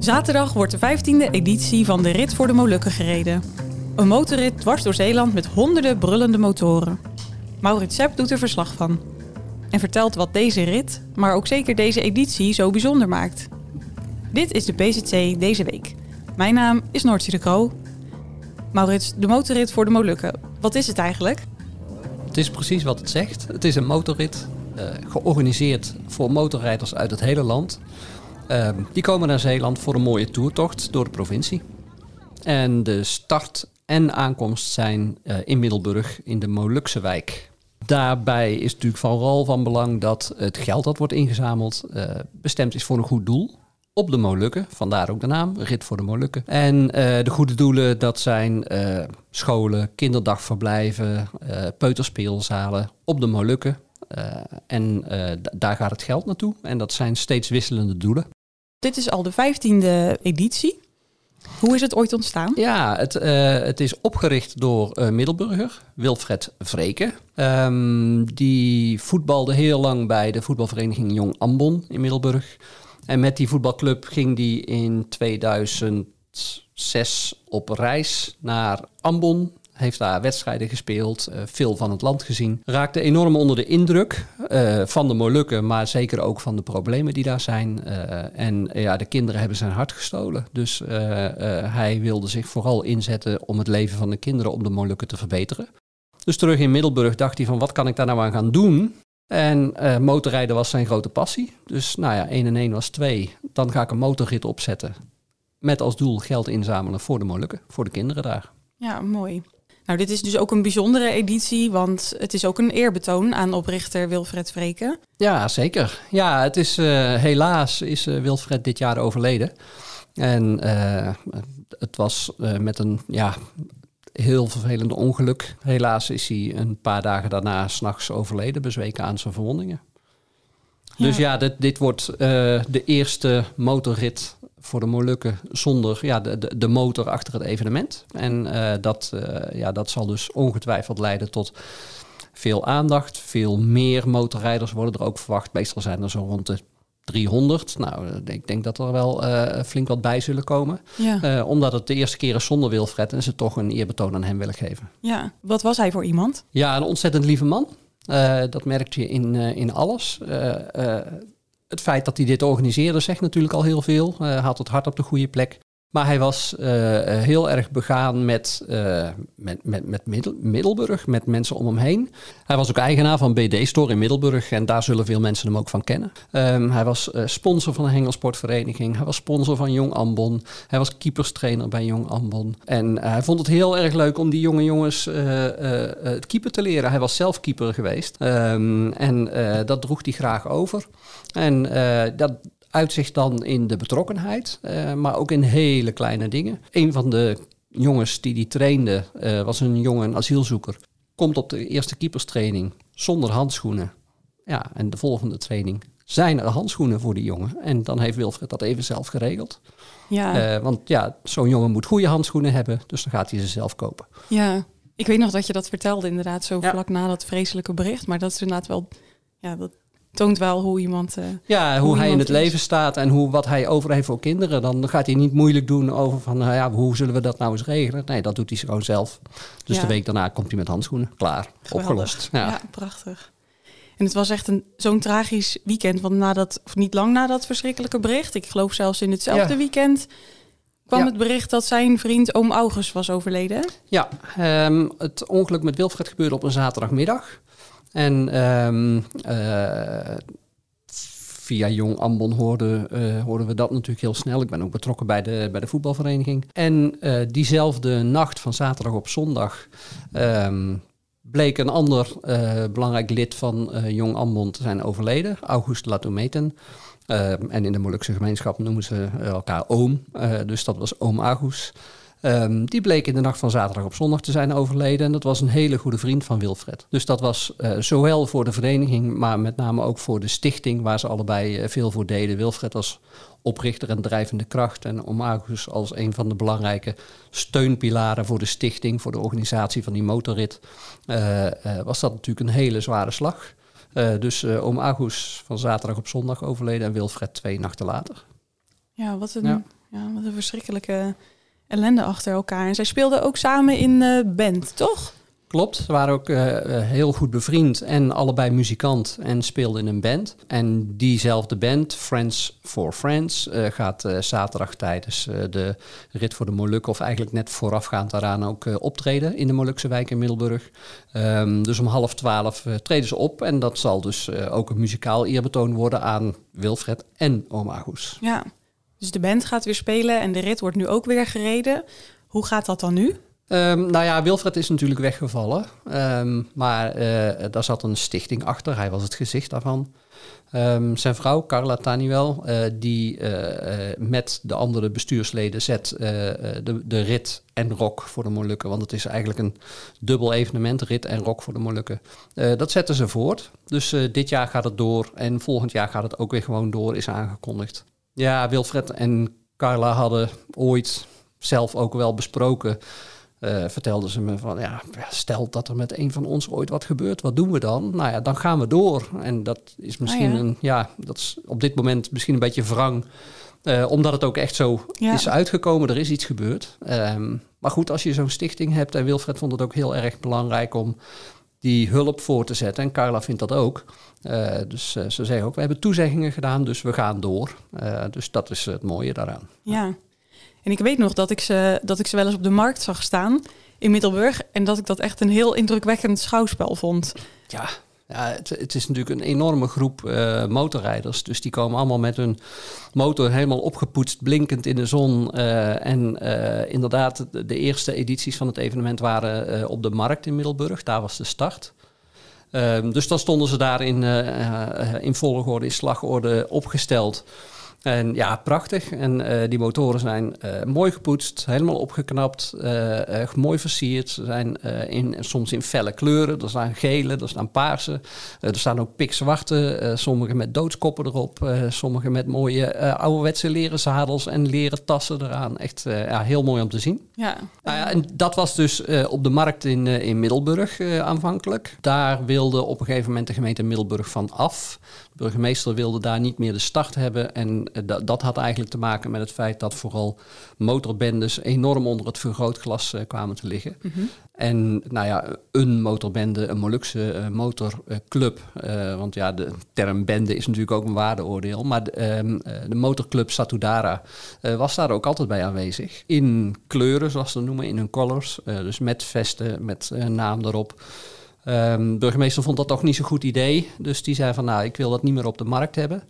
Zaterdag wordt de 15e editie van de Rit voor de Molukken gereden. Een motorrit dwars door Zeeland met honderden brullende motoren. Maurits Sepp doet er verslag van. En vertelt wat deze rit, maar ook zeker deze editie, zo bijzonder maakt. Dit is de PZC deze week. Mijn naam is Noortje de Kroo. Maurits, de motorrit voor de Molukken. Wat is het eigenlijk? Het is precies wat het zegt. Het is een motorrit uh, georganiseerd voor motorrijders uit het hele land. Uh, die komen naar Zeeland voor een mooie toertocht door de provincie. En de start en aankomst zijn uh, in Middelburg in de Molukse wijk. Daarbij is natuurlijk vooral van belang dat het geld dat wordt ingezameld uh, bestemd is voor een goed doel. Op de Molukken, vandaar ook de naam, Rit voor de Molukken. En uh, de goede doelen, dat zijn scholen, kinderdagverblijven, peuterspeelzalen op de Molukken. en daar gaat het geld naartoe. En dat zijn steeds wisselende doelen. Dit is al de vijftiende editie. Hoe is het ooit ontstaan? Ja, het, uh, het is opgericht door uh, Middelburger, Wilfred Vreken. Um, die voetbalde heel lang bij de voetbalvereniging Jong Ambon in Middelburg. En met die voetbalclub ging die in 2006 op reis naar Ambon heeft daar wedstrijden gespeeld, uh, veel van het land gezien. Raakte enorm onder de indruk uh, van de Molukken, maar zeker ook van de problemen die daar zijn. Uh, en ja, de kinderen hebben zijn hart gestolen. Dus hij wilde zich vooral inzetten om het leven van de kinderen op de Molukken te verbeteren. Dus terug in Middelburg dacht hij van wat kan ik daar nou aan gaan doen? En motorrijden was zijn grote passie. Dus nou ja, 1 en 1 was 2. Dan ga ik een motorrit opzetten. Met als doel geld inzamelen voor de Molukken, voor de kinderen daar. Ja, mooi. Nou, dit is dus ook een bijzondere editie, want het is ook een eerbetoon aan oprichter Wilfred Vreken. Ja, zeker. Ja, het is uh, helaas is uh, Wilfred dit jaar overleden. En uh, het was met een ja, heel vervelende ongeluk. Helaas is hij een paar dagen daarna s'nachts overleden, bezweken aan zijn verwondingen. Ja. Dus ja, dit, dit wordt de eerste motorrit voor de Molukken zonder ja, de, de, de motor achter het evenement. En uh, dat, uh, ja, dat zal dus ongetwijfeld leiden tot veel aandacht. Veel meer motorrijders worden er ook verwacht. Meestal zijn er zo rond de 300. Nou, ik denk dat er wel uh, flink wat bij zullen komen. Ja. omdat het de eerste keer is zonder Wilfred en ze toch een eerbetoon aan hem willen geven. Ja, wat was hij voor iemand? Ja, een ontzettend lieve man. dat merk je in, in alles het feit dat hij dit organiseerde zegt natuurlijk al heel veel. Uh, had het hart op de goede plek. Maar hij was uh, heel erg begaan met, uh, met, met, met Middel Middelburg, met mensen om hem heen. Hij was ook eigenaar van BD Store in Middelburg en daar zullen veel mensen hem ook van kennen. Um, hij was sponsor van de Hengelsportvereniging. Hij was sponsor van Jong Ambon. Hij was keeperstrainer bij Jong Ambon. En hij vond het heel erg leuk om die jonge jongens het keeper te leren. Hij was zelf keeper geweest um, en dat droeg hij graag over. En dat, uitzicht dan in de betrokkenheid, uh, maar ook in hele kleine dingen. Een van de jongens die die trainde uh, was een jongen, een asielzoeker. Komt op de eerste keeperstraining zonder handschoenen. Ja, en de volgende training zijn er handschoenen voor die jongen. En dan heeft Wilfred dat even zelf geregeld. Ja. Uh, want ja, zo'n jongen moet goede handschoenen hebben, dus dan gaat hij ze zelf kopen. Ja, ik weet nog dat je dat vertelde inderdaad, zo ja. vlak na dat vreselijke bericht. Maar dat is inderdaad wel, ja, dat toont wel hoe iemand. Uh, ja, hoe, hoe hij in het is. leven staat en hoe, wat hij over heeft voor kinderen. Dan gaat hij niet moeilijk doen over van, nou ja, hoe zullen we dat nou eens regelen? Nee, dat doet hij gewoon zelf. Dus ja. de week daarna komt hij met handschoenen. Klaar, Geweldig. opgelost. Ja. ja. prachtig. En het was echt een, zo'n tragisch weekend. Want nadat, of niet lang na dat verschrikkelijke bericht, ik geloof zelfs in hetzelfde ja. weekend, kwam het bericht dat zijn vriend oom August was overleden. Ja, um, het ongeluk met Wilfred gebeurde op een zaterdagmiddag. En um, uh, via Jong Ambon hoorden, uh, we dat natuurlijk heel snel. Ik ben ook betrokken bij de, bij de voetbalvereniging. En uh, diezelfde nacht van zaterdag op zondag um, bleek een ander belangrijk lid van Jong Ambon te zijn overleden, August Latometen. Uh, en in de Molukse gemeenschap noemen ze elkaar oom. Dus dat was oom August. Ehm, die bleek in de nacht van zaterdag op zondag te zijn overleden. En dat was een hele goede vriend van Wilfred. Dus dat was uh, zowel voor de vereniging, maar met name ook voor de stichting, waar ze allebei uh, veel voor deden. Wilfred was oprichter en drijvende kracht. En Omagus als een van de belangrijke steunpilaren voor de stichting, voor de organisatie van die motorrit, uh, was dat natuurlijk een hele zware slag. dus Oom Agus van zaterdag op zondag overleden en Wilfred twee nachten later. Ja, wat een, ja. ja wat een verschrikkelijke ellende achter elkaar. En zij speelden ook samen in uh, band, toch? Klopt, ze waren ook uh, heel goed bevriend en allebei muzikant en speelden in een band. En diezelfde band, Friends for Friends, uh, gaat zaterdag tijdens de rit voor de Molukken, of eigenlijk net voorafgaand daaraan ook optreden in de Molukse wijk in Middelburg. Um, dus om half twaalf treden ze op en dat zal dus ook een muzikaal eerbetoon worden aan Wilfred en Oma Goes. Ja, dus de band gaat weer spelen en de rit wordt nu ook weer gereden. Hoe gaat dat dan nu? Um, nou ja, Wilfred is natuurlijk weggevallen. Um, maar uh, daar zat een stichting achter. Hij was het gezicht daarvan. Um, zijn vrouw, Carla Taniwel, uh, die uh, met de andere bestuursleden zet de, de rit en rock voor de Molukken. Want het is eigenlijk een dubbel evenement, rit en rock voor de Molukken. dat zetten ze voort. Dus dit jaar gaat het door en volgend jaar gaat het ook weer gewoon door, is aangekondigd. Ja, Wilfred en Carla hadden ooit zelf ook wel besproken. Uh, vertelden ze me van, ja, stel dat er met een van ons ooit wat gebeurt, wat doen we dan? Nou ja, dan gaan we door. En dat is misschien Ah, ja. een, ja, dat is op dit moment misschien een beetje wrang. eh, omdat het ook echt zo Ja. is uitgekomen, er is iets gebeurd. Ehm, maar goed, als je zo'n stichting hebt, en Wilfred vond het ook heel erg belangrijk om die hulp voor te zetten. En Carla vindt dat ook. Eh, dus eh, ze zei ook, we hebben toezeggingen gedaan, dus we gaan door. Eh, dus dat is het mooie daaraan. Ja. En ik weet nog dat ik, ze, dat ik ze wel eens op de markt zag staan in Middelburg. En dat ik dat echt een heel indrukwekkend schouwspel vond. Ja, ja het, is natuurlijk een enorme groep eh, motorrijders. Dus die komen allemaal met hun motor helemaal opgepoetst, blinkend in de zon. Eh, en eh, inderdaad, de, eerste edities van het evenement waren op de markt in Middelburg. Daar was de start. Ehm, dus dan stonden ze daar in, in volgorde, in slagorde opgesteld. En ja, prachtig. En eh, die motoren zijn eh, mooi gepoetst, helemaal opgeknapt, eh, mooi versierd. Ze zijn in, soms in felle kleuren. Er staan gele, er staan paarse. Er staan ook pikzwarte, sommige met doodskoppen erop. sommige met mooie ouderwetse leren zadels en leren tassen eraan. Echt ja, heel mooi om te zien. Ja. Nou ja, en dat was dus op de markt in, in Middelburg aanvankelijk. Daar wilde op een gegeven moment de gemeente Middelburg van af. De burgemeester wilde daar niet meer de start hebben. En eh, da- dat had eigenlijk te maken met het feit dat vooral motorbendes enorm onder het vergrootglas eh, kwamen te liggen. En nou ja, een motorbende, een Molukse eh, motorclub. want ja, de term bende is natuurlijk ook een waardeoordeel. Maar de, ehm, eh, de motorclub Satudara eh, was daar ook altijd bij aanwezig. In kleuren, zoals ze dat noemen, in hun colors. Dus met vesten, met naam erop. Ehm, de burgemeester vond dat toch niet zo'n goed idee. Dus die zei van, nou, ik wil dat niet meer op de markt hebben.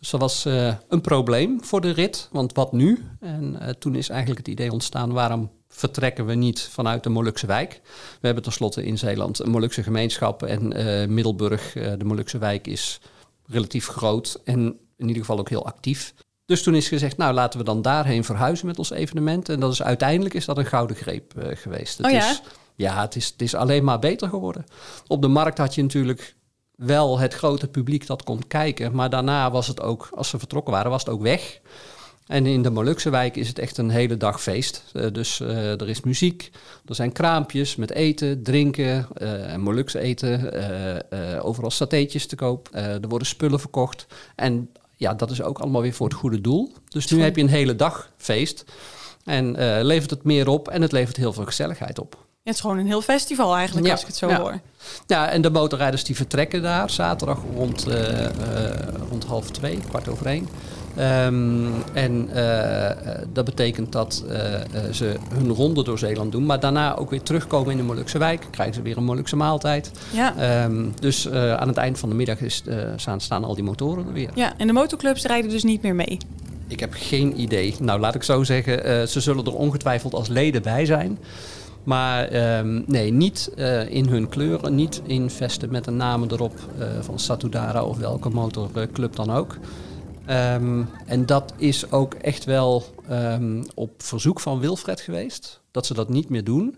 Dus dat was eh, een probleem voor de rit. Want wat nu? En eh, toen is eigenlijk het idee ontstaan, waarom vertrekken we niet vanuit de Molukse wijk? We hebben tenslotte in Zeeland een Molukse gemeenschap. En eh, Middelburg, de Molukse wijk, is relatief groot. En in ieder geval ook heel actief. Dus toen is gezegd, nou laten we dan daarheen verhuizen met ons evenement. En dat is uiteindelijk is dat een gouden greep geweest. Het Oh ja? is, ja, het is, het is alleen maar beter geworden. Op de markt had je natuurlijk wel het grote publiek dat komt kijken. Maar daarna was het ook, als ze vertrokken waren, was het ook weg. En in de Molukse wijk is het echt een hele dag feest. Eh, dus eh, er is muziek, er zijn kraampjes met eten, drinken, eh Molukse eten. overal satéetjes te koop. Er worden spullen verkocht. En ja, dat is ook allemaal weer voor het goede doel. Dus nu heb je een hele dag feest. En levert het meer op en het levert heel veel gezelligheid op. Het is gewoon een heel festival eigenlijk, Ja, als ik het zo ja. hoor. Ja, en de motorrijders die vertrekken daar zaterdag rond, eh, eh, rond half twee, kwart over één. Ehm, en eh, dat betekent dat ze hun ronde door Zeeland doen, maar daarna ook weer terugkomen in de Molukse wijk. Krijgen ze weer een Molukse maaltijd. Ja. Ehm, dus aan het eind van de middag is, staan, staan al die motoren er weer. ja, en de motorclubs rijden dus niet meer mee. Ik heb geen idee. Nou, laat ik zo zeggen, ze zullen er ongetwijfeld als leden bij zijn. Maar ehm, nee, niet eh, in hun kleuren, niet in vesten met een naam erop eh, van Satudara of welke motorclub dan ook. Ehm, en dat is ook echt wel ehm, op verzoek van Wilfred geweest, dat ze dat niet meer doen.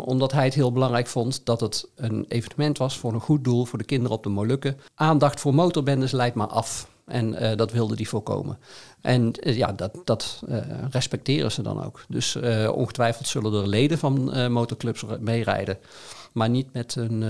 Omdat hij het heel belangrijk vond dat het een evenement was voor een goed doel voor de kinderen op de Molukken. Aandacht voor motorbendes leidt maar af. En eh, dat wilde die voorkomen. En eh, ja, dat, dat uh, respecteren ze dan ook. Dus ongetwijfeld zullen er leden van motorclubs meerijden maar niet met hun,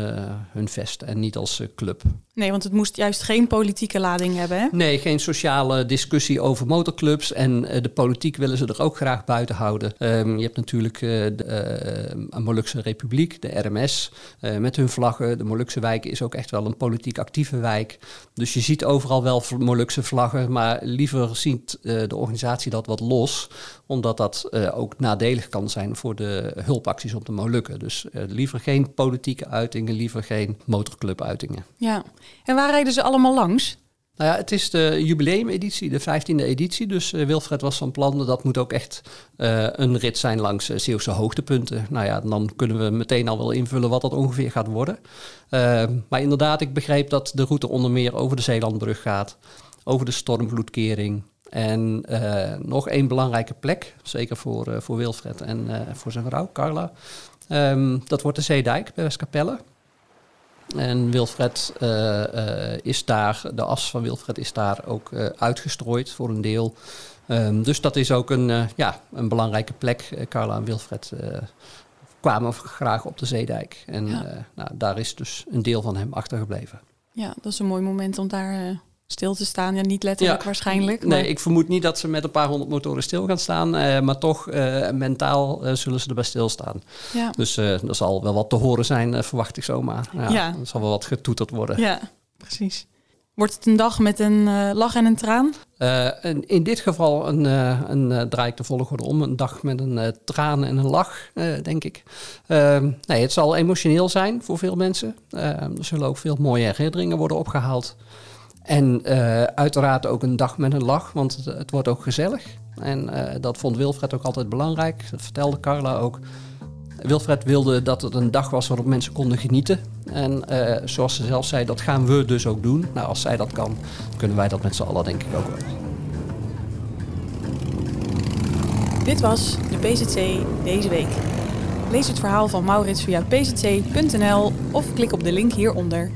hun vest en niet als club. Nee, want het moest juist geen politieke lading hebben. Hè? Nee, geen sociale discussie over motorclubs. En de politiek willen ze er ook graag buiten houden. Um, je hebt natuurlijk de Molukse Republiek, de RMS, met hun vlaggen. De Molukse wijk is ook echt wel een politiek actieve wijk. Dus je ziet overal wel Molukse vlaggen, maar liever ziet de organisatie dat wat los omdat dat uh, ook nadelig kan zijn voor de hulpacties op de Molukken. Dus uh, liever geen politieke uitingen, liever geen motorclub-uitingen. Ja, en waar rijden ze allemaal langs? Nou ja, het is de jubileumeditie, de 15e editie. Dus uh, Wilfred was van plan, dat moet ook echt een rit zijn langs uh, Zeeuwse hoogtepunten. Nou ja, dan kunnen we meteen al wel invullen wat dat ongeveer gaat worden. maar inderdaad, ik begreep dat de route onder meer over de Zeelandbrug gaat, over de stormvloedkering, en nog één belangrijke plek, zeker voor, voor Wilfred en voor zijn vrouw Carla. Um, dat wordt de Zeedijk bij Westkapelle. En Wilfred is daar, de as van Wilfred is daar ook uitgestrooid voor een deel. Um, dus dat is ook een, ja, een belangrijke plek. Carla en Wilfred kwamen graag op de Zeedijk. En ja. nou, daar is dus een deel van hem achtergebleven. Ja, dat is een mooi moment om daar stil te staan. Ja, niet letterlijk waarschijnlijk. Maar... Nee, ik vermoed niet dat ze met een paar honderd motoren stil gaan staan. Uh, maar toch, uh, mentaal uh, zullen ze erbij stilstaan. Ja. Dus er zal wel wat te horen zijn, verwacht ik zomaar. Ja, ja. Er zal wel wat getoeterd worden. Ja, precies. Wordt het een dag met een lach en een traan? In, in, dit geval een, een draai ik de volgorde om. Een dag met een traan en een lach, denk ik. Ehm, nee, het zal emotioneel zijn voor veel mensen. er zullen ook veel mooie herinneringen worden opgehaald. En uh, uiteraard ook een dag met een lach, want het, wordt ook gezellig. En uh, dat vond Wilfred ook altijd belangrijk. Dat vertelde Carla ook. Wilfred wilde dat het een dag was waarop mensen konden genieten. En uh, zoals ze zelf zei, dat gaan we dus ook doen. Nou, als zij dat kan, kunnen wij dat met z'n allen denk ik ook wel. Dit was de PZC deze week. Lees het verhaal van Maurits via pzc.nl of klik op de link hieronder.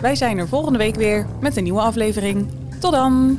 Wij zijn er volgende week weer met een nieuwe aflevering. Tot dan!